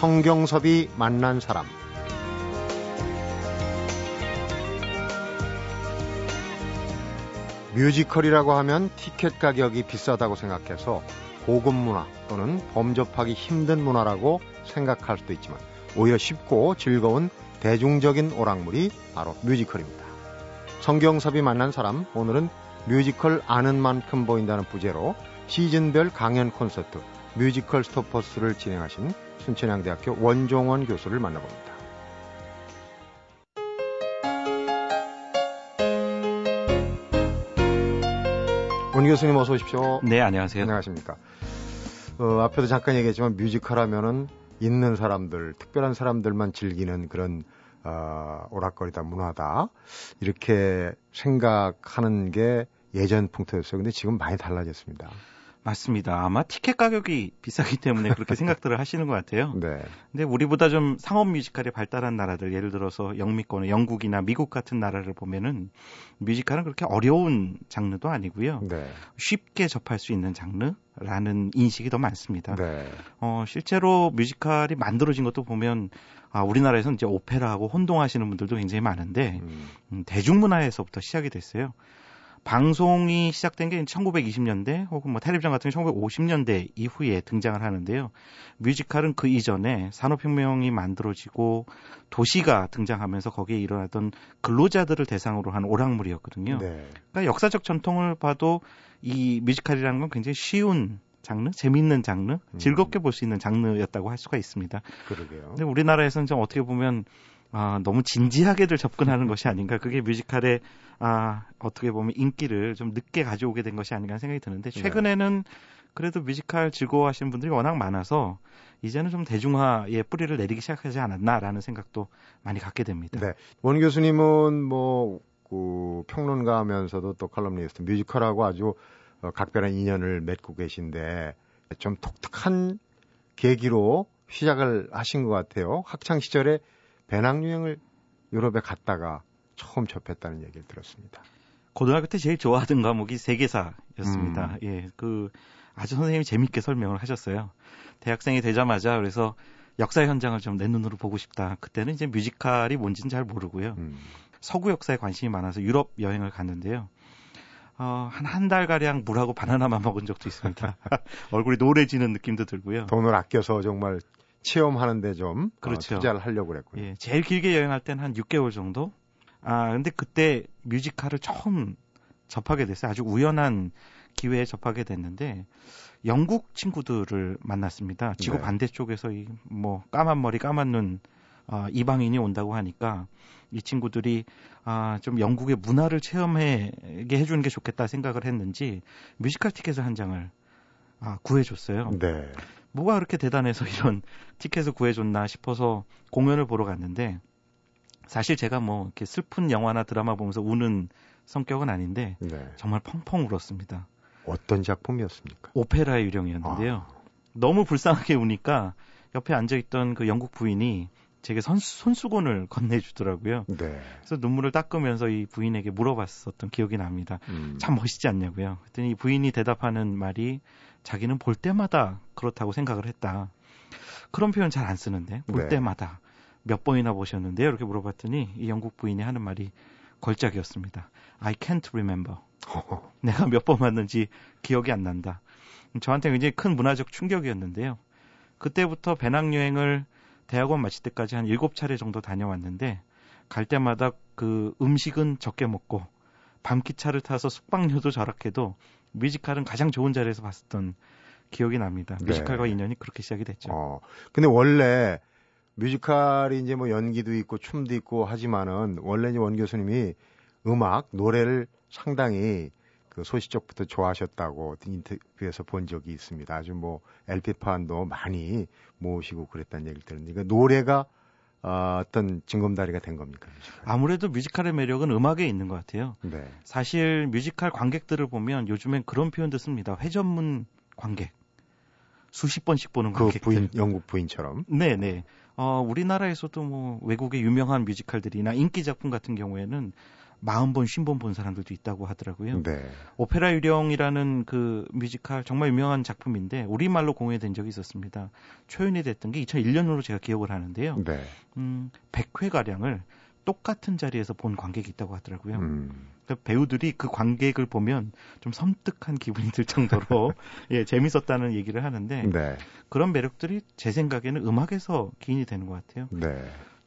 성경섭이 만난 사람 뮤지컬이라고 하면 티켓 가격이 비싸다고 생각해서 고급 문화 또는 범접하기 힘든 문화라고 생각할 수도 있지만 오히려 쉽고 즐거운 대중적인 오락물이 바로 뮤지컬입니다. 성경섭이 만난 사람 오늘은 뮤지컬 아는 만큼 보인다는 부제로 시즌별 강연 콘서트 뮤지컬 스토퍼스를 진행하신 순천향대학교 원종원 교수를 만나봅니다. 원 교수님 어서 오십시오. 네, 안녕하세요. 안녕하십니까. 어, 앞에도 잠깐 얘기했지만 뮤지컬 하면은 있는 사람들, 특별한 사람들만 즐기는 그런 어, 오락거리다 문화다 이렇게 생각하는 게 예전 풍토였어요. 근데 지금 많이 달라졌습니다. 맞습니다. 아마 티켓 가격이 비싸기 때문에 그렇게 생각들을 하시는 것 같아요. 네. 근데 우리보다 좀 상업 뮤지컬이 발달한 나라들, 예를 들어서 영미권의 영국이나 미국 같은 나라를 보면은 뮤지컬은 그렇게 어려운 장르도 아니고요. 네. 쉽게 접할 수 있는 장르라는 인식이 더 많습니다. 네. 어, 실제로 뮤지컬이 만들어진 것도 보면 아, 우리나라에서는 이제 오페라하고 혼동하시는 분들도 굉장히 많은데 음. 음, 대중문화에서부터 시작이 됐어요. 방송이 시작된 게 1920년대 혹은 뭐 텔레비전 같은 게 1950년대 이후에 등장을 하는데요. 뮤지컬은 그 이전에 산업혁명이 만들어지고 도시가 등장하면서 거기에 일어났던 근로자들을 대상으로 한 오락물이었거든요. 네. 그러니까 역사적 전통을 봐도 이 뮤지컬이라는 건 굉장히 쉬운 장르, 재밌는 장르, 음. 즐겁게 볼 수 있는 장르였다고 할 수가 있습니다. 그러게요. 근데 우리나라에서는 좀 어떻게 보면 아, 너무 진지하게들 접근하는 것이 아닌가. 그게 뮤지컬의 아, 어떻게 보면 인기를 좀 늦게 가져오게 된 것이 아닌가 생각이 드는데 네. 최근에는 그래도 뮤지컬 즐거워하시는 분들이 워낙 많아서 이제는 좀 대중화의 뿌리를 내리기 시작하지 않았나라는 생각도 많이 갖게 됩니다. 네. 원 교수님은 뭐, 그 평론가 하면서도 또 칼럼니스트, 뮤지컬하고 아주 어, 각별한 인연을 맺고 계신데 좀 독특한 계기로 시작을 하신 것 같아요. 학창 시절에 배낭여행을 유럽에 갔다가 처음 접했다는 얘기를 들었습니다. 고등학교 때 제일 좋아하던 과목이 세계사였습니다. 음. 예, 그 아주 선생님이 재밌게 설명을 하셨어요. 대학생이 되자마자 그래서 역사 현장을 좀 내 눈으로 보고 싶다. 그때는 이제 뮤지컬이 뭔지는 잘 모르고요. 음. 서구 역사에 관심이 많아서 유럽 여행을 갔는데요. 어, 한 한 달 가량 물하고 바나나만 먹은 적도 있습니다. 얼굴이 노래지는 느낌도 들고요. 돈을 아껴서 정말 체험하는데 좀 어, 그렇죠. 투자를 하려고 그랬군요. 예, 제일 길게 여행할 때는 한 6개월 정도. 아, 근데 그때 뮤지컬을 처음 접하게 됐어요. 아주 우연한 기회에 접하게 됐는데 영국 친구들을 만났습니다. 지구 네. 반대쪽에서 이 뭐 까만 머리 까만 눈 아, 이방인이 온다고 하니까 이 친구들이 아, 좀 영국의 문화를 체험하게 해주는 게 좋겠다 생각을 했는지 뮤지컬 티켓을 한 장을 아, 구해줬어요. 네. 뭐가 그렇게 대단해서 이런 티켓을 구해줬나 싶어서 공연을 보러 갔는데 사실 제가 뭐 이렇게 슬픈 영화나 드라마 보면서 우는 성격은 아닌데 네. 정말 펑펑 울었습니다. 어떤 작품이었습니까? 오페라의 유령이었는데요. 너무 불쌍하게 우니까 옆에 앉아 있던 그 영국 부인이 제게 선, 손수건을 건네주더라고요. 네. 그래서 눈물을 닦으면서 이 부인에게 물어봤었던 기억이 납니다. 음. 참 멋있지 않냐고요. 그랬더니 이 부인이 대답하는 말이 자기는 볼 때마다 그렇다고 생각을 했다. 그런 표현 잘 안 쓰는데 볼 네. 때마다 몇 번이나 보셨는데요? 이렇게 물어봤더니 이 영국 부인이 하는 말이 걸작이었습니다. I can't remember. 내가 몇 번 봤는지 기억이 안 난다. 저한테 굉장히 큰 문화적 충격이었는데요. 그때부터 배낭여행을 대학원 마칠 때까지 한 일곱 차례 정도 다녀왔는데 갈 때마다 그 음식은 적게 먹고 밤기차를 타서 숙박료도 절약해도 뮤지컬은 가장 좋은 자리에서 봤었던 기억이 납니다. 네. 뮤지컬과 인연이 그렇게 시작이 됐죠. 어. 근데 원래 뮤지컬이 이제 뭐 연기도 있고 춤도 있고 하지만은 원래 이제 원 교수님이 음악, 노래를 상당히 그 소시적부터 좋아하셨다고 인터뷰에서 본 적이 있습니다. 아주 뭐 LP판도 많이 모으시고 그랬다는 얘기를 들었는데 그 노래가 어, 어떤 징검다리가 된 겁니까? 뮤지컬? 아무래도 뮤지컬의 매력은 음악에 있는 것 같아요. 네. 사실 뮤지컬 관객들을 보면 요즘엔 그런 표현도 씁니다. 회전문 관객. 수십 번씩 보는 그 관객들. 부인, 영국 부인처럼. 네 네. 어, 우리나라에서도 뭐 외국의 유명한 뮤지컬들이나 인기 작품 같은 경우에는 40번, 50번 본 사람들도 있다고 하더라고요. 네. 오페라 유령이라는 그 뮤지컬 정말 유명한 작품인데 우리말로 공연된 적이 있었습니다. 초연이 됐던 게 2001년으로 제가 기억을 하는데요. 네. 음, 100회 가량을 똑같은 자리에서 본 관객이 있다고 하더라고요. 음. 그 배우들이 그 관객을 보면 좀 섬뜩한 기분이 들 정도로 예, 재밌었다는 얘기를 하는데 네. 그런 매력들이 제 생각에는 음악에서 기인이 되는 것 같아요. 네.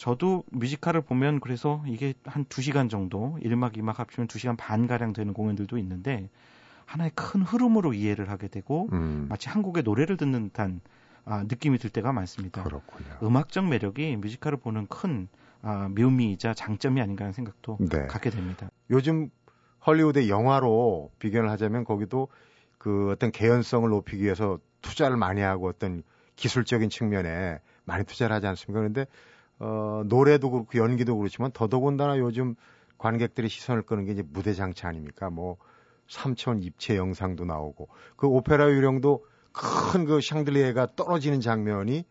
저도 뮤지컬을 보면 그래서 이게 한 2시간 정도 1막 2막 합치면 2시간 반 가량 되는 공연들도 있는데 하나의 큰 흐름으로 이해를 하게 되고 음. 마치 한국의 노래를 듣는 듯한 아, 느낌이 들 때가 많습니다. 그렇군요. 음악적 매력이 뮤지컬을 보는 큰 아, 묘미이자 장점이 아닌가 하는 생각도 네. 갖게 됩니다. 요즘 헐리우드의 영화로 비교를 하자면 거기도 그 어떤 개연성을 높이기 위해서 투자를 많이 하고 어떤 기술적인 측면에 많이 투자를 하지 않습니까? 그런데 어, 노래도 그렇고 연기도 그렇지만 더더군다나 요즘 관객들의 시선을 끄는 게 이제 무대 장치 아닙니까? 뭐 삼차원 입체 영상도 나오고 그 오페라 유령도 큰 그 샹들리에가 떨어지는 장면이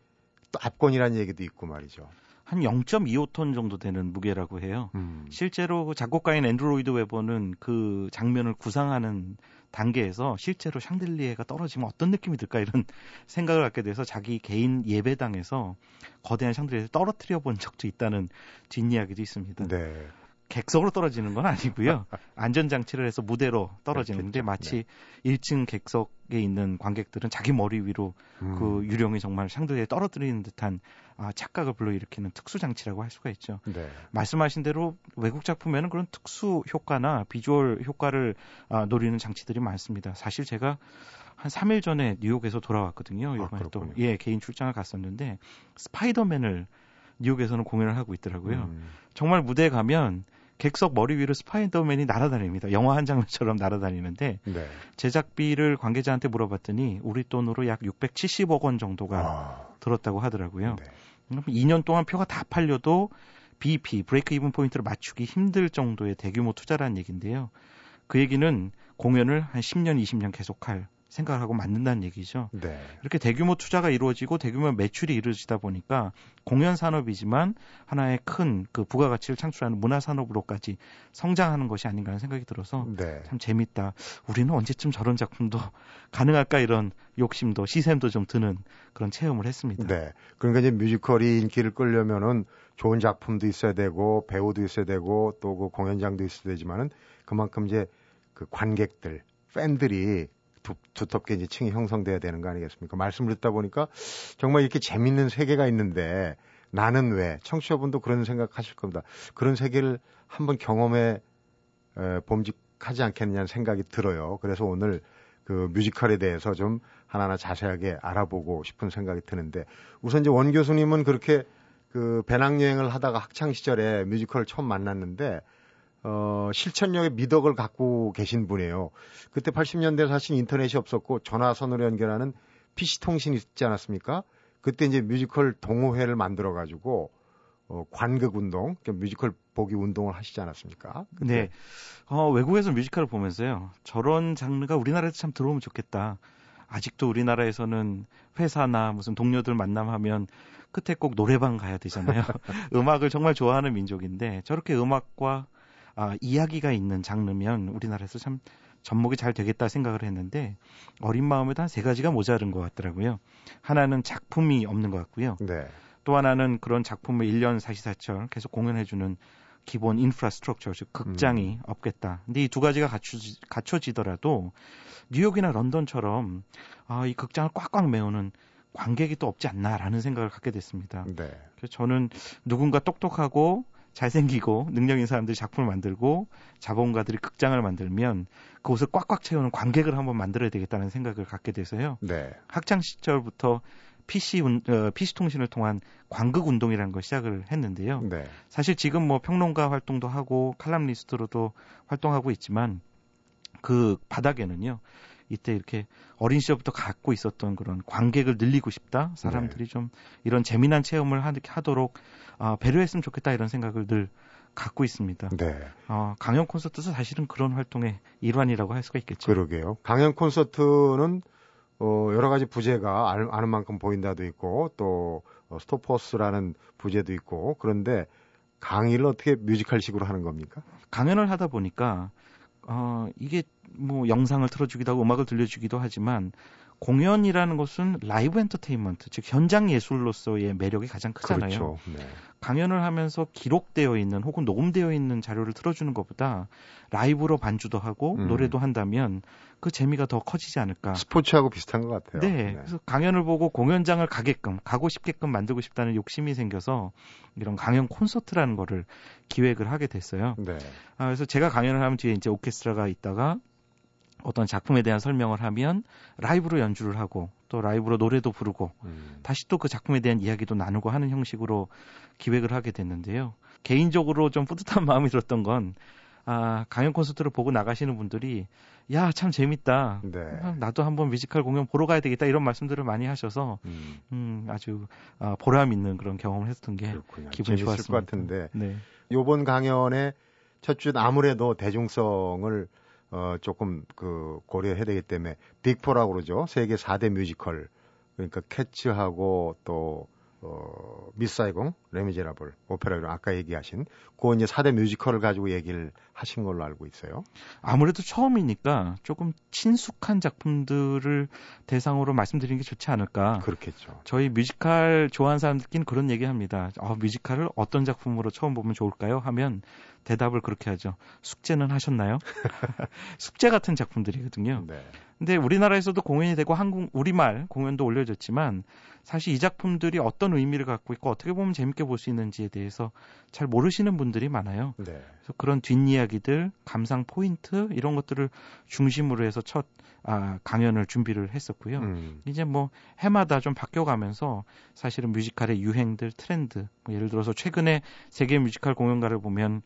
또 압권이라는 얘기도 있고 말이죠. 한 0.25톤 정도 되는 무게라고 해요. 음. 실제로 그 작곡가인 앤드루 로이드 웨버는 그 장면을 구상하는 단계에서 실제로 샹들리에가 떨어지면 어떤 느낌이 들까 이런 생각을 갖게 돼서 자기 개인 예배당에서 거대한 샹들리에를 떨어뜨려 본 적도 있다는 뒷이야기도 있습니다. 네. 객석으로 떨어지는 건 아니고요. 안전장치를 해서 무대로 떨어지는데. 마치 1층 객석에 있는 관객들은 자기 머리 위로 음. 그 유령이 정말 샹들리에 떨어뜨리는 듯한 아, 착각을 불러일으키는 특수 장치라고 할 수가 있죠. 네. 말씀하신 대로 외국 작품에는 그런 특수 효과나 비주얼 효과를 아, 노리는 장치들이 많습니다. 사실 제가 한 3일 전에 뉴욕에서 돌아왔거든요. 이번에 또 그렇군요. 예, 개인 출장을 갔었는데 스파이더맨을 뉴욕에서는 공연을 하고 있더라고요. 음. 정말 무대에 가면 객석 머리 위로 스파이더맨이 날아다닙니다. 영화 한 장면처럼 날아다니는데 네. 제작비를 관계자한테 물어봤더니 우리 돈으로 약 670억 원 정도가 아, 들었다고 하더라고요. 네. 그럼 2년 동안 표가 다 팔려도 BP 브레이크 이븐 포인트를 맞추기 힘들 정도의 대규모 투자라는 얘기인데요. 그 얘기는 공연을 한 10년, 20년 계속할 생각을 하고 만든다는 얘기죠. 네. 이렇게 대규모 투자가 이루어지고 대규모 매출이 이루어지다 보니까 공연 산업이지만 하나의 큰 그 부가가치를 창출하는 문화 산업으로까지 성장하는 것이 아닌가 하는 생각이 들어서 네. 참 재밌다. 우리는 언제쯤 저런 작품도 가능할까 이런 욕심도 시샘도 좀 드는 그런 체험을 했습니다. 네. 그러니까 이제 뮤지컬이 인기를 끌려면은 좋은 작품도 있어야 되고 배우도 있어야 되고 또 그 공연장도 있어야 되지만은 그만큼 이제 그 관객들, 팬들이 두, 두텁게 이제 층이 형성돼야 되는 거 아니겠습니까? 말씀을 듣다 보니까 정말 이렇게 재밌는 세계가 있는데 나는 왜 청취자분도 그런 생각하실 겁니다. 그런 세계를 한번 경험해 에, 봄직하지 않겠느냐는 생각이 들어요. 그래서 오늘 그 뮤지컬에 대해서 좀 하나하나 자세하게 알아보고 싶은 생각이 드는데 우선 이제 원 교수님은 그렇게 그 배낭여행을 하다가 학창 시절에 뮤지컬을 처음 만났는데 어, 실천력의 미덕을 갖고 계신 분이에요. 그때 80년대 사실 인터넷이 없었고 전화선으로 연결하는 PC통신이 있지 않았습니까? 그때 이제 뮤지컬 동호회를 만들어 가지고 어, 관극 운동, 그러니까 뮤지컬 보기 운동을 하시지 않았습니까? 네. 어, 외국에서 뮤지컬을 보면서요. 저런 장르가 우리나라에도 참 들어오면 좋겠다. 아직도 우리나라에서는 회사나 무슨 동료들 만남하면 끝에 꼭 노래방 가야 되잖아요. 음악을 정말 좋아하는 민족인데 저렇게 음악과 아, 이야기가 있는 장르면 우리나라에서 참 접목이 잘 되겠다 생각을 했는데 어린 마음에도 한 세 가지가 모자른 것 같더라고요. 하나는 작품이 없는 것 같고요. 네. 또 하나는 그런 작품을 1년 사시사철 계속 공연해주는 기본 인프라스트럭처, 즉 극장이 음. 없겠다. 근데 이 두 가지가 갖춰지, 갖춰지더라도 뉴욕이나 런던처럼 아, 이 극장을 꽉꽉 메우는 관객이 또 없지 않나라는 생각을 갖게 됐습니다. 네. 그래서 저는 누군가 똑똑하고 잘생기고 능력 있는 사람들이 작품을 만들고 자본가들이 극장을 만들면 그곳을 꽉꽉 채우는 관객을 한번 만들어야 되겠다는 생각을 갖게 돼서요. 네. 학창 시절부터 PC 운, 어, PC 통신을 통한 관극 운동이라는 걸 시작을 했는데요. 네. 사실 지금 뭐 평론가 활동도 하고 칼럼니스트로도 활동하고 있지만 그 바닥에는요. 이때 이렇게 어린 시절부터 갖고 있었던 그런 관객을 늘리고 싶다. 사람들이 좀 이런 재미난 체험을 하, 하도록 아, 배려했으면 좋겠다 이런 생각을 늘 갖고 있습니다. 네. 어, 강연 콘서트도 사실은 그런 활동의 일환이라고 할 수가 있겠죠. 그러게요. 강연 콘서트는 어, 여러 가지 부제가 알- 아는 만큼 보인다도 있고 또 어, 스토퍼스라는 부제도 있고 그런데 강의를 어떻게 뮤지컬식으로 하는 겁니까? 강연을 하다 보니까 어 이게 뭐 영상을 틀어주기도 하고 음악을 들려주기도 하지만 공연이라는 것은 라이브 엔터테인먼트, 즉 현장 예술로서의 매력이 가장 크잖아요. 그렇죠. 네. 강연을 하면서 기록되어 있는 혹은 녹음되어 있는 자료를 틀어주는 것보다 라이브로 반주도 하고 음. 노래도 한다면 그 재미가 더 커지지 않을까. 스포츠하고 비슷한 것 같아요. 네, 네. 그래서 강연을 보고 공연장을 가게끔 가고 싶게끔 만들고 싶다는 욕심이 생겨서 이런 강연 콘서트라는 거를 기획을 하게 됐어요. 네. 아, 그래서 제가 강연을 하면 뒤에 이제 오케스트라가 있다가 어떤 작품에 대한 설명을 하면 라이브로 연주를 하고 또 라이브로 노래도 부르고 음. 다시 또 그 작품에 대한 이야기도 나누고 하는 형식으로 기획을 하게 됐는데요. 개인적으로 좀 뿌듯한 마음이 들었던 건 아, 강연 콘서트를 보고 나가시는 분들이 야, 참 재밌다. 네. 아, 나도 한번 뮤지컬 공연 보러 가야 되겠다. 이런 말씀들을 많이 하셔서 음, 음 아주 아, 보람 있는 그런 경험을 했던 게 그렇군요. 기분이 좋았을 것 같은데. 네. 요번 강연의 첫주 아무래도 대중성을 어, 조금 그 고려해야 되기 때문에 Big Four라고 그러죠. 세계 4대 뮤지컬. 그러니까 캣츠하고 또 어, 미스 사이공, 레미제라블, 오페라 이런 아까 얘기하신 그 이제 4대 뮤지컬을 가지고 얘기를 하신 걸로 알고 있어요. 아무래도 처음이니까 조금 친숙한 작품들을 대상으로 말씀드리는 게 좋지 않을까. 그렇겠죠. 저희 뮤지컬 좋아하는 사람들끼리 그런 얘기 합니다. 어, 뮤지컬을 어떤 작품으로 처음 보면 좋을까요? 하면 대답을 그렇게 하죠. 숙제는 하셨나요? 숙제 같은 작품들이거든요. 네. 근데 우리나라에서도 공연이 되고 한국 우리말 공연도 올려졌지만 사실 이 작품들이 어떤 의미를 갖고 있고 어떻게 보면 재밌게 볼 수 있는지에 대해서 잘 모르시는 분들이 많아요. 네. 그래서 그런 뒷이야기들, 감상 포인트 이런 것들을 중심으로 해서 첫 아, 강연을 준비를 했었고요. 음. 이제 뭐 해마다 좀 바뀌어가면서 사실은 뮤지컬의 유행들, 트렌드, 뭐 예를 들어서 최근에 세계 뮤지컬 공연가를 보면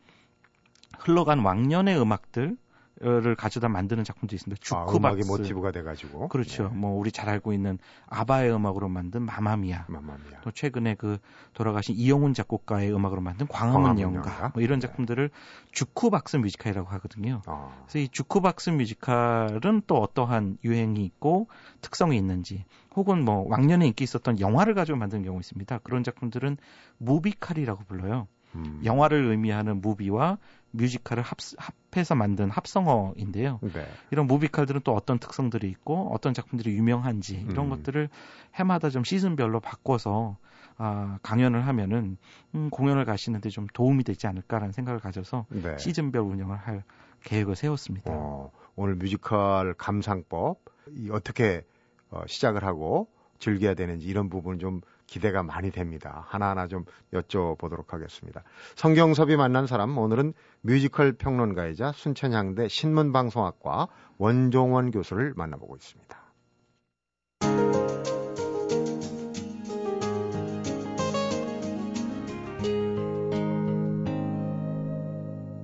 흘러간 왕년의 음악들 를 가져다 만드는 작품도 있습니다. 주크박스. 아, 모티브가 돼가지고. 그렇죠. 네. 뭐 우리 잘 알고 있는 아바의 음악으로 만든 마마미아. 마마미아. 또 최근에 그 돌아가신 이영훈 작곡가의 음악으로 만든 광화문 연가. 뭐 이런 네. 작품들을 네. 주크박스 뮤지컬이라고 하거든요. 아. 그래서 이 주크박스 뮤지컬은 또 어떠한 유행이 있고 특성이 있는지 혹은 뭐 왕년에 인기 있었던 영화를 가지고 만든 경우 있습니다. 그런 작품들은 무비칼이라고 불러요. 음. 영화를 의미하는 무비와 뮤지컬을 합, 합해서 만든 합성어인데요. 네. 이런 무비컬들은 또 어떤 특성들이 있고 어떤 작품들이 유명한지 이런 음. 것들을 해마다 좀 시즌별로 바꿔서 아, 강연을 하면은 음, 공연을 가시는데 좀 도움이 되지 않을까라는 생각을 가져서 네. 시즌별 운영을 할 계획을 세웠습니다. 어, 오늘 뮤지컬 감상법 이 어떻게 어, 시작을 하고 즐겨야 되는지 이런 부분 좀 기대가 많이 됩니다. 하나하나 좀 여쭤보도록 하겠습니다. 성경섭이 만난 사람 오늘은 뮤지컬 평론가이자 순천향대 신문방송학과 원종원 교수를 만나보고 있습니다.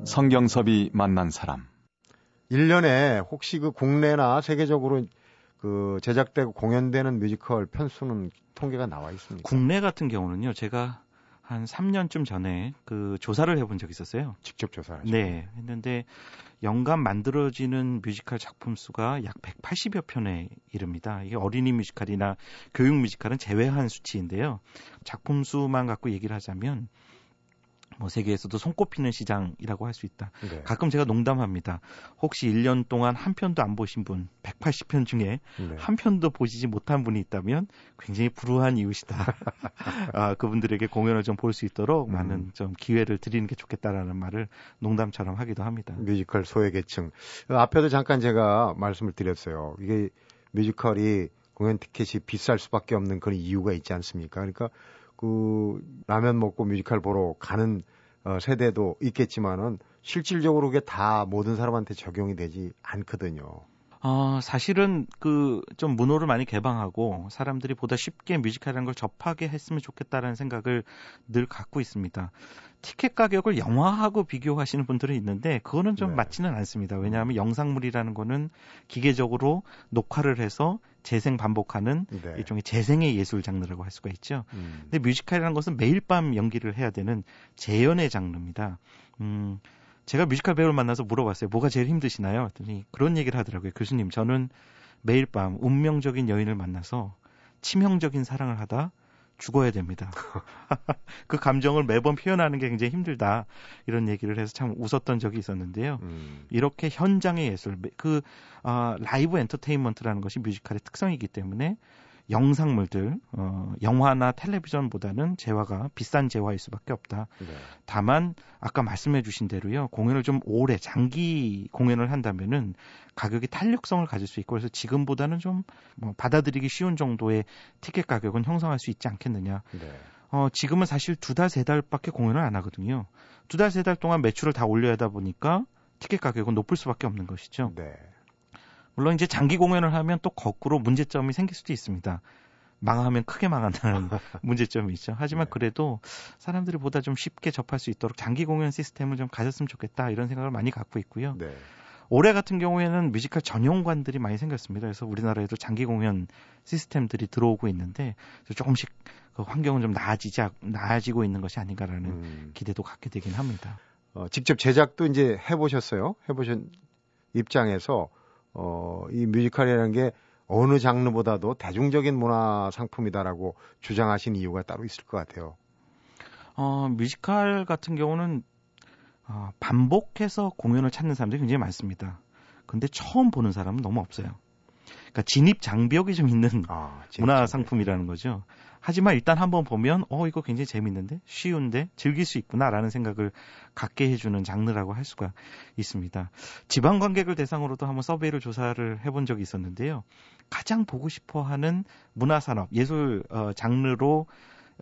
성경섭이 만난 사람 1년에 혹시 그 국내나 세계적으로 그 제작되고 공연되는 뮤지컬 편수는 통계가 나와 있습니다. 국내 같은 경우는요, 제가 한 3년쯤 전에 그 조사를 해본 적이 있었어요. 직접 조사를 네, 했는데 연간 만들어지는 뮤지컬 작품 수가 약 180여 편에 이릅니다. 이게 어린이 뮤지컬이나 교육 뮤지컬은 제외한 수치인데요. 작품 수만 갖고 얘기를 하자면 뭐 세계에서도 손꼽히는 시장이라고 할 수 있다. 네. 가끔 제가 농담합니다. 혹시 1년 동안 한 편도 안 보신 분, 180편 중에 네. 한 편도 보시지 못한 분이 있다면 굉장히 불우한 이웃이다. 아, 그분들에게 공연을 좀 볼 수 있도록 음. 많은 좀 기회를 드리는 게 좋겠다라는 말을 농담처럼 하기도 합니다. 뮤지컬 소외계층. 앞에도 잠깐 제가 말씀을 드렸어요. 이게 뮤지컬이 공연 티켓이 비쌀 수밖에 없는 그런 이유가 있지 않습니까? 그러니까 그 라면 먹고 뮤지컬 보러 가는 어, 세대도 있겠지만은 실질적으로 그게 다 모든 사람한테 적용이 되지 않거든요. 어, 사실은 그 좀 문호를 많이 개방하고 사람들이 보다 쉽게 뮤지컬이라는 걸 접하게 했으면 좋겠다라는 생각을 늘 갖고 있습니다. 티켓 가격을 영화하고 비교하시는 분들은 있는데 그거는 좀 네. 맞지는 않습니다. 왜냐하면 영상물이라는 거는 기계적으로 녹화를 해서 재생 반복하는 네. 일종의 재생의 예술 장르라고 할 수가 있죠. 음. 근데 뮤지컬이라는 것은 매일 밤 연기를 해야 되는 재연의 장르입니다. 음, 제가 뮤지컬 배우를 만나서 물어봤어요. 뭐가 제일 힘드시나요? 했더니 그런 얘기를 하더라고요. 교수님, 저는 매일 밤 운명적인 여인을 만나서 치명적인 사랑을 하다 죽어야 됩니다. 그 감정을 매번 표현하는 게 굉장히 힘들다. 이런 얘기를 해서 참 웃었던 적이 있었는데요. 음. 이렇게 현장의 예술, 그 아, 라이브 엔터테인먼트라는 것이 뮤지컬의 특성이기 때문에 영상물들, 어, 영화나 텔레비전보다는 재화가 비싼 재화일 수밖에 없다. 네. 다만 아까 말씀해 주신 대로요. 공연을 좀 오래 장기 공연을 한다면은 가격이 탄력성을 가질 수 있고 그래서 지금보다는 좀 뭐 받아들이기 쉬운 정도의 티켓 가격은 형성할 수 있지 않겠느냐. 네. 어, 지금은 사실 두 달, 세 달밖에 공연을 안 하거든요. 두 달, 세 달 동안 매출을 다 올려야 하다 보니까 티켓 가격은 높을 수밖에 없는 것이죠. 네. 물론 이제 장기 공연을 하면 또 거꾸로 문제점이 생길 수도 있습니다. 망하면 크게 망한다는 문제점이 있죠. 하지만 네. 그래도 사람들이 보다 좀 쉽게 접할 수 있도록 장기 공연 시스템을 좀 가졌으면 좋겠다 이런 생각을 많이 갖고 있고요. 네. 올해 같은 경우에는 뮤지컬 전용관들이 많이 생겼습니다. 그래서 우리나라에도 장기 공연 시스템들이 들어오고 있는데 조금씩 그 환경은 좀 나아지자 나아지고 있는 것이 아닌가라는 음. 기대도 갖게 되긴 합니다. 어, 직접 제작도 이제 해보셨어요? 해보신 입장에서 어, 이 뮤지컬이라는 게 어느 장르보다도 대중적인 문화 상품이다라고 주장하신 이유가 따로 있을 것 같아요. 어, 뮤지컬 같은 경우는 어, 반복해서 공연을 찾는 사람들이 굉장히 많습니다. 근데 처음 보는 사람은 너무 없어요. 그러니까 진입 장벽이 좀 있는 아, 문화 상품이라는 거죠. 하지만 일단 한번 보면 어 이거 굉장히 재밌는데 쉬운데 즐길 수 있구나라는 생각을 갖게 해주는 장르라고 할 수가 있습니다. 지방 관객을 대상으로도 한번 서베이를 조사를 해본 적이 있었는데요. 가장 보고 싶어하는 문화산업 예술 어, 장르로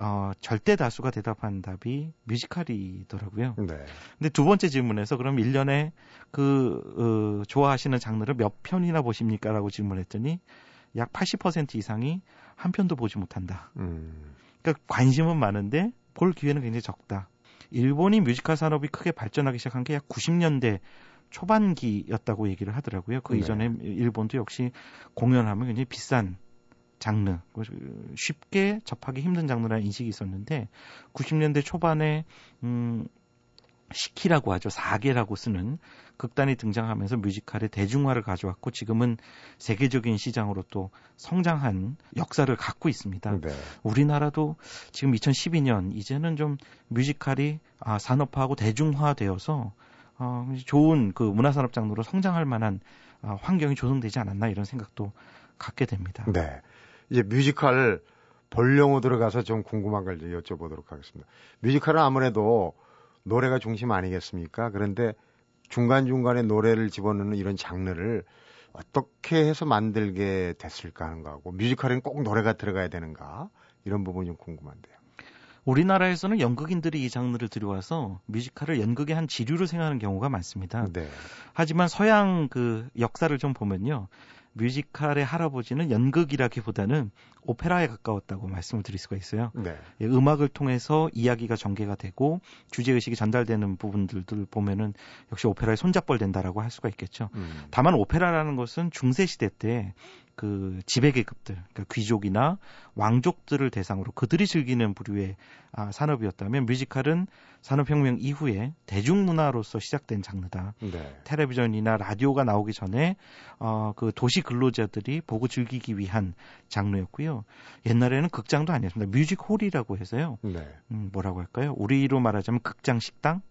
어, 절대 다수가 대답한 답이 뮤지컬이더라고요. 네. 근데 두 번째 질문에서 그럼 1년에 그, 어, 좋아하시는 장르를 몇 편이나 보십니까? 라고 질문했더니 약 80% 이상이 한 편도 보지 못한다. 음. 그러니까 관심은 많은데 볼 기회는 굉장히 적다. 일본이 뮤지컬 산업이 크게 발전하기 시작한 게 약 90년대 초반기였다고 얘기를 하더라고요. 그 네. 이전에 일본도 역시 공연하면 굉장히 비싼 장르, 쉽게 접하기 힘든 장르라는 인식이 있었는데 90년대 초반에 음 시키라고 하죠. 사계라고 쓰는 극단이 등장하면서 뮤지컬의 대중화를 가져왔고 지금은 세계적인 시장으로 또 성장한 역사를 갖고 있습니다. 네. 우리나라도 지금 2012년 이제는 좀 뮤지컬이 아, 산업화하고 대중화되어서 어, 좋은 그 문화산업 장르로 성장할 만한 어, 환경이 조성되지 않았나 이런 생각도 갖게 됩니다. 네. 이제 뮤지컬 본령으로 들어가서 좀 궁금한 걸 여쭤보도록 하겠습니다. 뮤지컬은 아무래도 노래가 중심 아니겠습니까? 그런데 중간중간에 노래를 집어넣는 이런 장르를 어떻게 해서 만들게 됐을까 하는 거하고 뮤지컬에는 꼭 노래가 들어가야 되는가 이런 부분이 좀 궁금한데요. 우리나라에서는 연극인들이 이 장르를 들여와서 뮤지컬을 연극의 한 지류로 생각하는 경우가 많습니다. 네. 하지만 서양 그 역사를 좀 보면요. 뮤지컬의 할아버지는 연극이라기보다는 오페라에 가까웠다고 말씀을 드릴 수가 있어요. 네. 예, 음악을 통해서 이야기가 전개가 되고 주제 의식이 전달되는 부분들을 보면은 역시 오페라의 손잡벌 된다라고 할 수가 있겠죠. 음. 다만 오페라라는 것은 중세 시대 때 그 지배 계급들, 그러니까 귀족이나 왕족들을 대상으로 그들이 즐기는 부류의 아, 산업이었다면 뮤지컬은 산업혁명 이후에 대중문화로서 시작된 장르다. 네. 텔레비전이나 라디오가 나오기 전에 어, 그 도시 근로자들이 보고 즐기기 위한 장르였고요. 옛날에는 극장도 아니었습니다. 뮤직홀이라고 해서요. 네. 음, 뭐라고 할까요? 우리로 말하자면 극장 식당.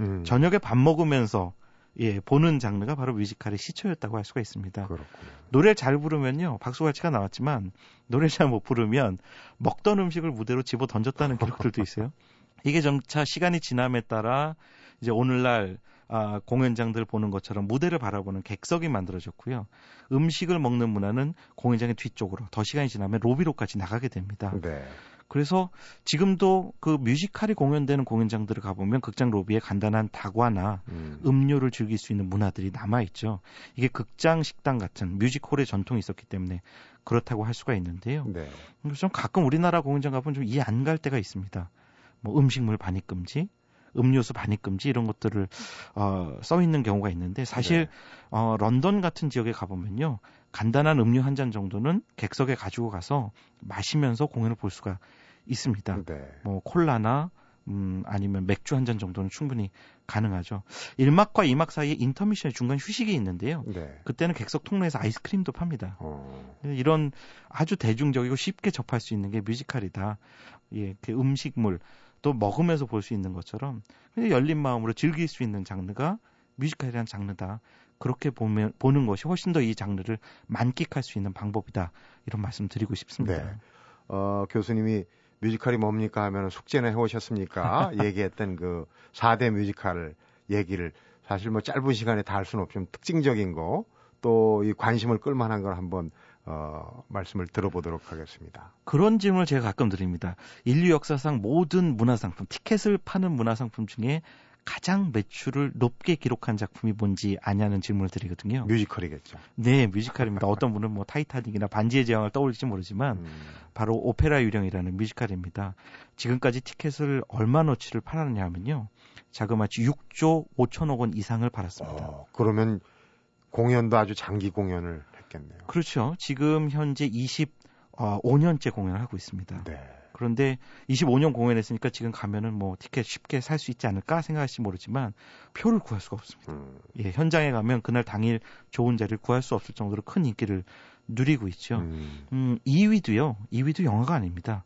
음. 저녁에 밥 먹으면서 예, 보는 장르가 바로 뮤지컬의 시초였다고 할 수가 있습니다. 그렇군요. 노래를 잘 부르면요, 박수갈치가 나왔지만 노래를 잘 못 부르면 먹던 음식을 무대로 집어 던졌다는 기록들도 있어요. 이게 점차 시간이 지남에 따라 이제 오늘날 아, 공연장들 보는 것처럼 무대를 바라보는 객석이 만들어졌고요. 음식을 먹는 문화는 공연장의 뒤쪽으로 더 시간이 지나면 로비로까지 나가게 됩니다. 네. 그래서 지금도 그 뮤지컬이 공연되는 공연장들을 가보면 극장 로비에 간단한 다과나 음. 료를 즐길 수 있는 문화들이 남아있죠. 이게 극장 식당 같은 뮤지컬의 전통이 있었기 때문에 그렇다고 할 수가 있는데요. 네. 좀 가끔 우리나라 공연장 가보면 좀 이해 안 갈 때가 있습니다. 뭐 음식물 반입 금지, 음료수 반입 금지 이런 것들을 어, 써 있는 경우가 있는데 사실 네. 어, 런던 같은 지역에 가보면요 간단한 음료 한 잔 정도는 객석에 가지고 가서 마시면서 공연을 볼 수가 있습니다. 네. 뭐 콜라나 음, 아니면 맥주 한 잔 정도는 충분히 가능하죠. 1막과 2막 사이에 인터미션의 중간 휴식이 있는데요. 네. 그때는 객석 통로에서 아이스크림도 팝니다. 어. 이런 아주 대중적이고 쉽게 접할 수 있는 게 뮤지컬이다. 예, 그 음식물 또 먹으면서 볼 수 있는 것처럼 열린 마음으로 즐길 수 있는 장르가 뮤지컬이라는 장르다. 그렇게 보면 보는 것이 훨씬 더 이 장르를 만끽할 수 있는 방법이다. 이런 말씀 드리고 싶습니다. 네. 어, 교수님이 뮤지컬이 뭡니까 하면 숙제는 해오셨습니까? 얘기했던 그 4대 뮤지컬 얘기를 사실 뭐 짧은 시간에 다 할 수는 없지만 특징적인 거 또 이 관심을 끌만한 걸 한번 어, 말씀을 들어보도록 하겠습니다. 그런 질문을 제가 가끔 드립니다. 인류 역사상 모든 문화상품, 티켓을 파는 문화상품 중에 가장 매출을 높게 기록한 작품이 뭔지 아냐는 질문을 드리거든요. 뮤지컬이겠죠. 네, 뮤지컬입니다. 어떤 분은 뭐 타이타닉이나 반지의 제왕을 떠올릴지 모르지만 음. 바로 오페라 유령이라는 뮤지컬입니다. 지금까지 티켓을 얼마너치를 팔았느냐 하면요. 자그마치 6조 5천억 원 이상을 팔았습니다. 어, 그러면 공연도 아주 장기 공연을 했겠네요. 그렇죠. 지금 현재 25년째 어, 공연을 하고 있습니다. 네. 그런데 25년 공연했으니까 지금 가면은 뭐 티켓 쉽게 살 수 있지 않을까 생각할지 모르지만 표를 구할 수가 없습니다. 음. 예, 현장에 가면 그날 당일 좋은 자리를 구할 수 없을 정도로 큰 인기를 누리고 있죠. 음, 음 2위도요. 2위도 영화가 아닙니다.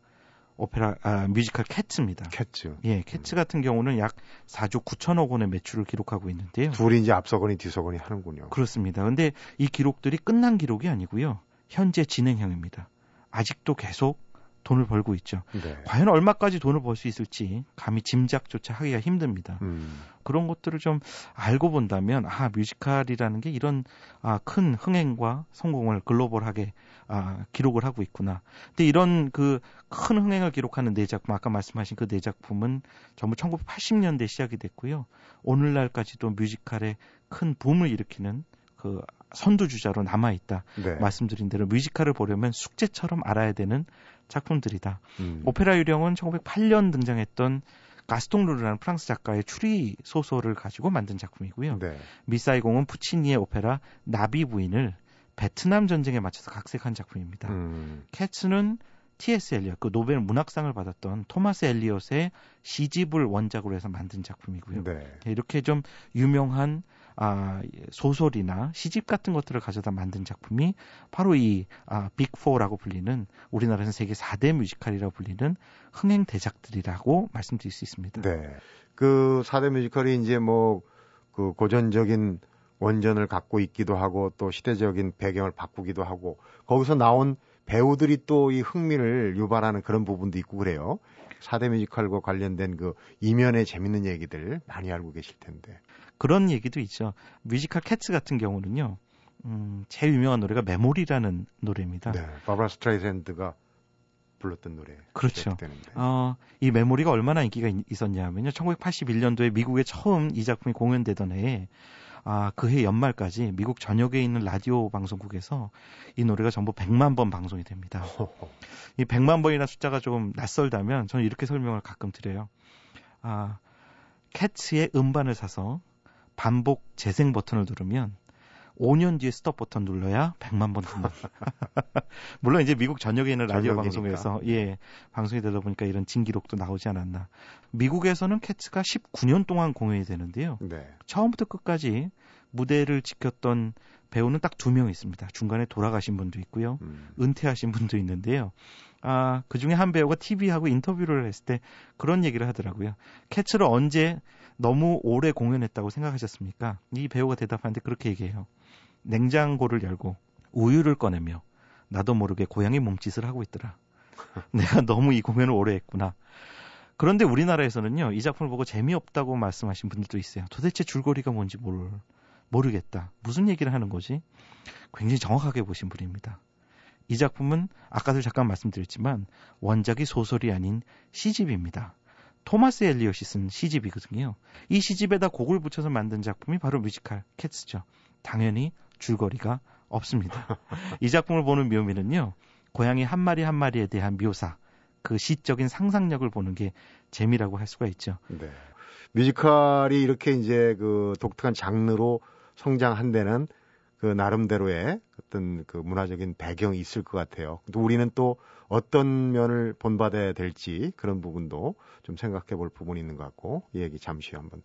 오페라 아, 뮤지컬 캣츠입니다. 캣츠. 예, 캣츠 음. 같은 경우는 약 4조 9천억 원의 매출을 기록하고 있는데요. 둘이 이제 앞서거니 뒤서거니 하는군요. 그렇습니다. 근데 이 기록들이 끝난 기록이 아니고요. 현재 진행형입니다. 아직도 계속 돈을 벌고 있죠. 네. 과연 얼마까지 돈을 벌 수 있을지 감히 짐작조차 하기가 힘듭니다. 음. 그런 것들을 좀 알고 본다면 아 뮤지컬이라는 게 이런 아, 큰 흥행과 성공을 글로벌하게 아, 기록을 하고 있구나. 근데 이런 그 큰 흥행을 기록하는 네 작품 아까 말씀하신 그 네 작품은 전부 1980년대 시작이 됐고요. 오늘날까지도 뮤지컬의 큰 붐을 일으키는 그 선두주자로 남아 있다. 네. 말씀드린 대로 뮤지컬을 보려면 숙제처럼 알아야 되는 작품들이다. 음. 오페라 유령은 1908년 등장했던 가스통 루르라는 프랑스 작가의 추리 소설을 가지고 만든 작품이고요. 네. 미스 사이공은 푸치니의 오페라 나비 부인을 베트남 전쟁에 맞춰서 각색한 작품입니다. 음. 캐츠는 T.S. 엘리엇, 그 노벨 문학상을 받았던 토마스 엘리엇의 시집을 원작으로 해서 만든 작품이고요. 네. 이렇게 좀 유명한 아, 소설이나 시집 같은 것들을 가져다 만든 작품이 바로 이 아, 빅4라고 불리는 우리나라에서 세계 4대 뮤지컬이라고 불리는 흥행 대작들이라고 말씀드릴 수 있습니다. 네. 그 4대 뮤지컬이 이제 뭐 그 고전적인 원전을 갖고 있기도 하고 또 시대적인 배경을 바꾸기도 하고 거기서 나온 배우들이 또 이 흥미를 유발하는 그런 부분도 있고 그래요. 4대 뮤지컬과 관련된 그 이면의 재밌는 얘기들 많이 알고 계실 텐데. 그런 얘기도 있죠. 뮤지컬 캣츠 같은 경우는요. 음, 제일 유명한 노래가 메모리라는 노래입니다. 네, 바브라 스트라이샌드가 불렀던 노래. 그렇죠. 어, 이 메모리가 얼마나 인기가 있었냐면요. 1981년도에 미국에 처음 이 작품이 공연되던 해에 아, 그해 연말까지 미국 전역에 있는 라디오 방송국에서 이 노래가 전부 100만 번 방송이 됩니다. 이 100만 번이라는 숫자가 좀 낯설다면 저는 이렇게 설명을 가끔 드려요. 아, 캣츠의 음반을 사서 반복 재생 버튼을 누르면 5년 뒤에 스톱 버튼 눌러야 100만 번 듣는. 물론 이제 미국 전역에 있는 라디오 방송에서 예 방송이 되다 보니까 이런 진기록도 나오지 않았나. 미국에서는 캐츠가 19년 동안 공연이 되는데요. 네. 처음부터 끝까지 무대를 지켰던 배우는 딱 두 명 있습니다. 중간에 돌아가신 분도 있고요. 음. 은퇴하신 분도 있는데요. 아, 그 중에 한 배우가 TV하고 인터뷰를 했을 때 그런 얘기를 하더라고요. 캐츠를 언제 너무 오래 공연했다고 생각하셨습니까? 이 배우가 대답하는데 그렇게 얘기해요. 냉장고를 열고 우유를 꺼내며 나도 모르게 고양이 몸짓을 하고 있더라. 내가 너무 이 공연을 오래 했구나. 그런데 우리나라에서는요, 이 작품을 보고 재미없다고 말씀하신 분들도 있어요. 도대체 줄거리가 뭔지 모르, 모르겠다. 무슨 얘기를 하는 거지? 굉장히 정확하게 보신 분입니다. 이 작품은 아까도 잠깐 말씀드렸지만 원작이 소설이 아닌 시집입니다. 토마스 엘리엇이 쓴 시집이거든요. 이 시집에다 곡을 붙여서 만든 작품이 바로 뮤지컬 캣츠죠. 당연히 줄거리가 없습니다. 이 작품을 보는 묘미는요. 고양이 한 마리 한 마리에 대한 묘사, 그 시적인 상상력을 보는 게 재미라고 할 수가 있죠. 네. 뮤지컬이 이렇게 이제 그 독특한 장르로 성장한 데는 그 나름대로의 어떤 그 문화적인 배경이 있을 것 같아요. 또 우리는 또 어떤 면을 본받아야 될지 그런 부분도 좀 생각해 볼 부분이 있는 것 같고 이 얘기 잠시 한번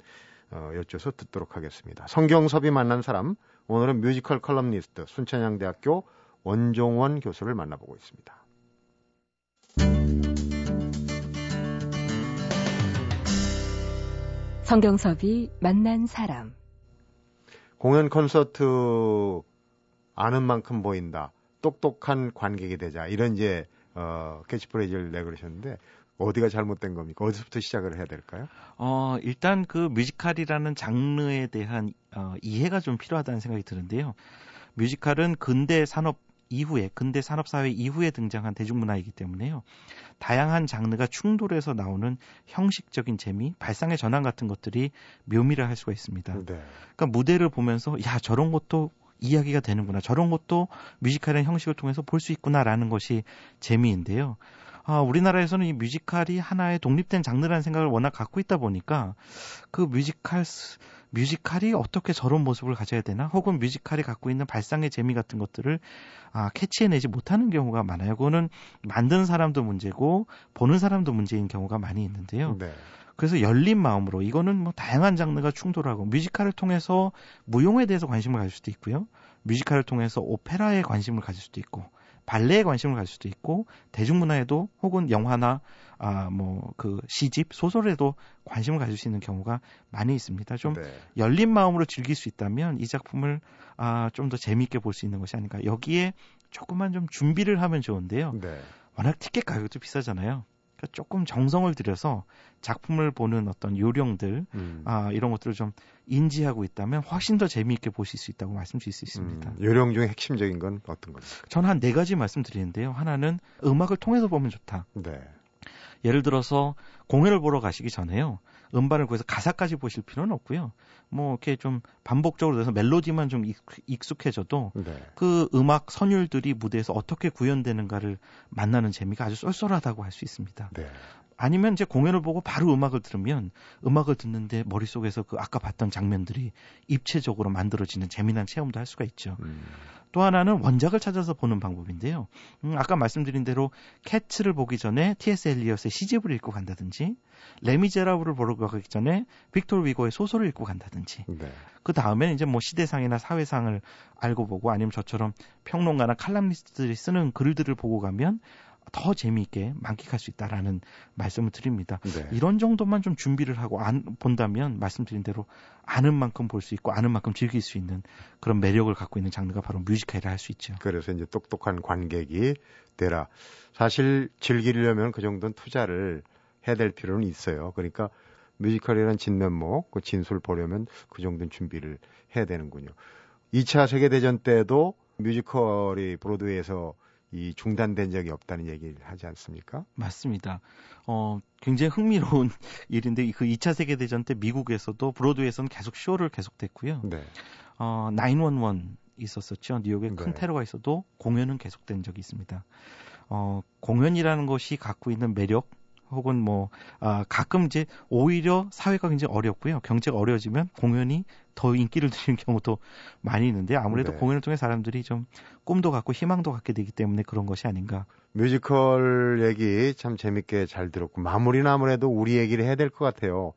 어, 여쭤서 듣도록 하겠습니다. 성경섭이 만난 사람 오늘은 뮤지컬 컬럼니스트 순천향대학교 원종원 교수를 만나보고 있습니다. 성경섭이 만난 사람 공연 콘서트 아는 만큼 보인다. 똑똑한 관객이 되자. 이런 이제 어 캐치프레이즈를 내걸으셨는데 어디가 잘못된 겁니까? 어디서부터 시작을 해야 될까요? 어, 일단 그 뮤지컬이라는 장르에 대한 어, 이해가 좀 필요하다는 생각이 드는데요. 뮤지컬은 근대 산업 이후에 근대 산업 사회 이후에 등장한 대중문화이기 때문에요. 다양한 장르가 충돌해서 나오는 형식적인 재미, 발상의 전환 같은 것들이 묘미를 할 수가 있습니다. 네. 그러니까 무대를 보면서 야 저런 것도 이야기가 되는구나. 저런 것도 뮤지컬의 형식을 통해서 볼 수 있구나라는 것이 재미인데요. 아, 우리나라에서는 이 뮤지컬이 하나의 독립된 장르라는 생각을 워낙 갖고 있다 보니까 그 뮤지컬 뮤지컬이 어떻게 저런 모습을 가져야 되나 혹은 뮤지컬이 갖고 있는 발상의 재미 같은 것들을 아, 캐치해내지 못하는 경우가 많아요. 그거는 만든 사람도 문제고 보는 사람도 문제인 경우가 많이 있는데요. 네. 그래서 열린 마음으로 이거는 뭐 다양한 장르가 충돌하고 뮤지컬을 통해서 무용에 대해서 관심을 가질 수도 있고요. 뮤지컬을 통해서 오페라에 관심을 가질 수도 있고 발레에 관심을 가질 수도 있고 대중문화에도 혹은 영화나 아 뭐 그 시집 소설에도 관심을 가질 수 있는 경우가 많이 있습니다. 좀 네. 열린 마음으로 즐길 수 있다면 이 작품을 아 좀 더 재미있게 볼 수 있는 것이 아닌가. 여기에 조금만 좀 준비를 하면 좋은데요. 네. 워낙 티켓 가격도 비싸잖아요. 그러니까 조금 정성을 들여서 작품을 보는 어떤 요령들 음. 아, 이런 것들을 좀 인지하고 있다면 훨씬 더 재미있게 보실 수 있다고 말씀드릴 수 있습니다. 음, 요령 중에 핵심적인 건 어떤 겁니까? 저는 한 네 가지 말씀드리는데요. 하나는 음악을 통해서 보면 좋다. 네. 예를 들어서 공연을 보러 가시기 전에요. 음반을 구해서 가사까지 보실 필요는 없고요. 뭐 이렇게 좀 반복적으로 돼서 멜로디만 좀 익숙해져도 네. 그 음악 선율들이 무대에서 어떻게 구현되는가를 만나는 재미가 아주 쏠쏠하다고 할 수 있습니다. 네. 아니면 이제 공연을 보고 바로 음악을 들으면 음악을 듣는데 머릿속에서 그 아까 봤던 장면들이 입체적으로 만들어지는 재미난 체험도 할 수가 있죠. 음. 또 하나는 원작을 찾아서 보는 방법인데요. 음, 아까 말씀드린 대로 캐츠를 보기 전에 T.S. 엘리엇의 시집을 읽고 간다든지 레미제라블을 보러 가기 전에 빅토르 위고의 소설을 읽고 간다든지 네. 그 다음에 이제 뭐 시대상이나 사회상을 알고 보고 아니면 저처럼 평론가나 칼럼니스트들이 쓰는 글들을 보고 가면 더 재미있게 만끽할 수 있다라는 말씀을 드립니다. 네. 이런 정도만 좀 준비를 하고 안, 본다면 말씀드린 대로 아는 만큼 볼 수 있고 아는 만큼 즐길 수 있는 그런 매력을 갖고 있는 장르가 바로 뮤지컬이라 할 수 있죠. 그래서 이제 똑똑한 관객이 되라. 사실 즐기려면 그 정도는 투자를 해야 될 필요는 있어요. 그러니까 뮤지컬이라는 진면목, 그 진술 보려면 그 정도는 준비를 해야 되는군요. 2차 세계대전 때도 뮤지컬이 브로드웨이에서 이 중단된 적이 없다는 얘기를 하지 않습니까? 맞습니다. 어, 굉장히 흥미로운 일인데 그 2차 세계 대전 때 미국에서도 브로드웨이에서는 계속 쇼를 계속됐고요. 네. 어, 911 있었었죠. 뉴욕에 큰 네. 테러가 있어도 공연은 계속된 적이 있습니다. 어, 공연이라는 것이 갖고 있는 매력 혹은 뭐 아, 가끔 이제 오히려 사회가 굉장히 어렵고요. 경제가 어려워지면 공연이 더 인기를 드리는 경우도 많이 있는데 아무래도 네. 공연을 통해 사람들이 좀 꿈도 갖고 희망도 갖게 되기 때문에 그런 것이 아닌가. 뮤지컬 얘기 참 재밌게 잘 들었고 마무리는 아무래도 우리 얘기를 해야 될 것 같아요.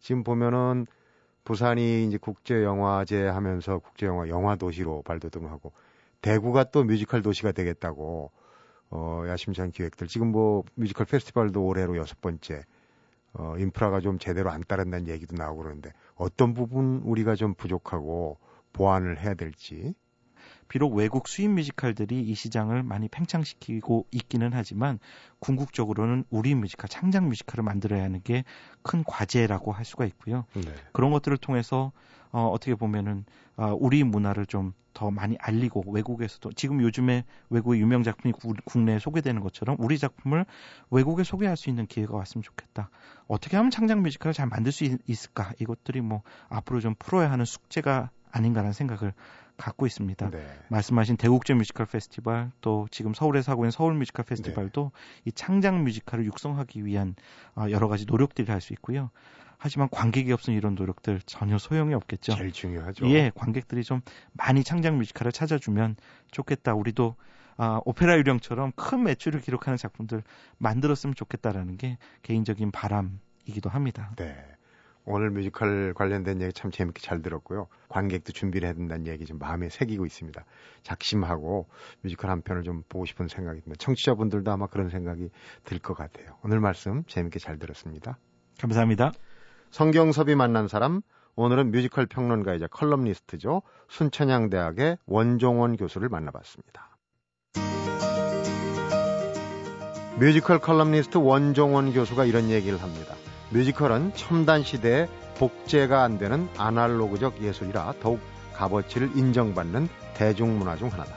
지금 보면은 부산이 이제 국제 영화제 하면서 국제 영화 영화 도시로 발돋움하고 대구가 또 뮤지컬 도시가 되겠다고 어 야심찬 기획들 지금 뭐 뮤지컬 페스티벌도 올해로 여섯 번째 어, 인프라가 좀 제대로 안 따른다는 얘기도 나오고 그러는데 어떤 부분 우리가 좀 부족하고 보완을 해야 될지. 비록 외국 수입 뮤지컬들이 이 시장을 많이 팽창시키고 있기는 하지만 궁극적으로는 우리 뮤지컬, 창작 뮤지컬을 만들어야 하는 게 큰 과제라고 할 수가 있고요. 네. 그런 것들을 통해서 어, 어떻게 보면은 어, 우리 문화를 좀 더 많이 알리고 외국에서도 지금 요즘에 외국의 유명 작품이 구, 국내에 소개되는 것처럼 우리 작품을 외국에 소개할 수 있는 기회가 왔으면 좋겠다. 어떻게 하면 창작 뮤지컬을 잘 만들 수 있, 을까 이것들이 뭐 앞으로 좀 풀어야 하는 숙제가 아닌가라는 생각을 갖고 있습니다. 네. 말씀하신 대구 국제 뮤지컬 페스티벌 또 지금 서울에서 하고 있는 서울 뮤지컬 페스티벌도 네. 이 창작 뮤지컬을 육성하기 위한 어, 여러 가지 노력들을 할 수 있고요. 하지만 관객이 없으면 이런 노력들 전혀 소용이 없겠죠. 제일 중요하죠. 예, 관객들이 좀 많이 창작 뮤지컬을 찾아주면 좋겠다. 우리도 아, 오페라 유령처럼 큰 매출을 기록하는 작품들 만들었으면 좋겠다라는 게 개인적인 바람이기도 합니다. 네. 오늘 뮤지컬 관련된 얘기 참 재밌게 잘 들었고요. 관객도 준비를 해야 된다는 얘기 좀 마음에 새기고 있습니다. 작심하고 뮤지컬 한 편을 좀 보고 싶은 생각이 듭니다. 청취자분들도 아마 그런 생각이 들 것 같아요. 오늘 말씀 재밌게 잘 들었습니다. 감사합니다. 성경섭이 만난 사람, 오늘은 뮤지컬 평론가이자 컬럼니스트죠. 순천향대학의 원종원 교수를 만나봤습니다. 뮤지컬 컬럼니스트 원종원 교수가 이런 얘기를 합니다. 뮤지컬은 첨단 시대에 복제가 안 되는 아날로그적 예술이라 더욱 값어치를 인정받는 대중문화 중 하나다.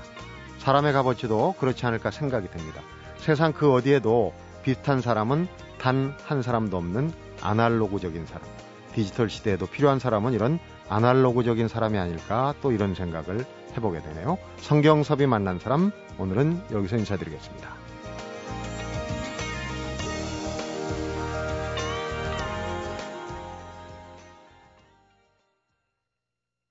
사람의 값어치도 그렇지 않을까 생각이 듭니다. 세상 그 어디에도 비슷한 사람은 단 한 사람도 없는 아날로그적인 사람. 디지털 시대에도 필요한 사람은 이런 아날로그적인 사람이 아닐까 또 이런 생각을 해보게 되네요. 성경섭이 만난 사람 오늘은 여기서 인사드리겠습니다.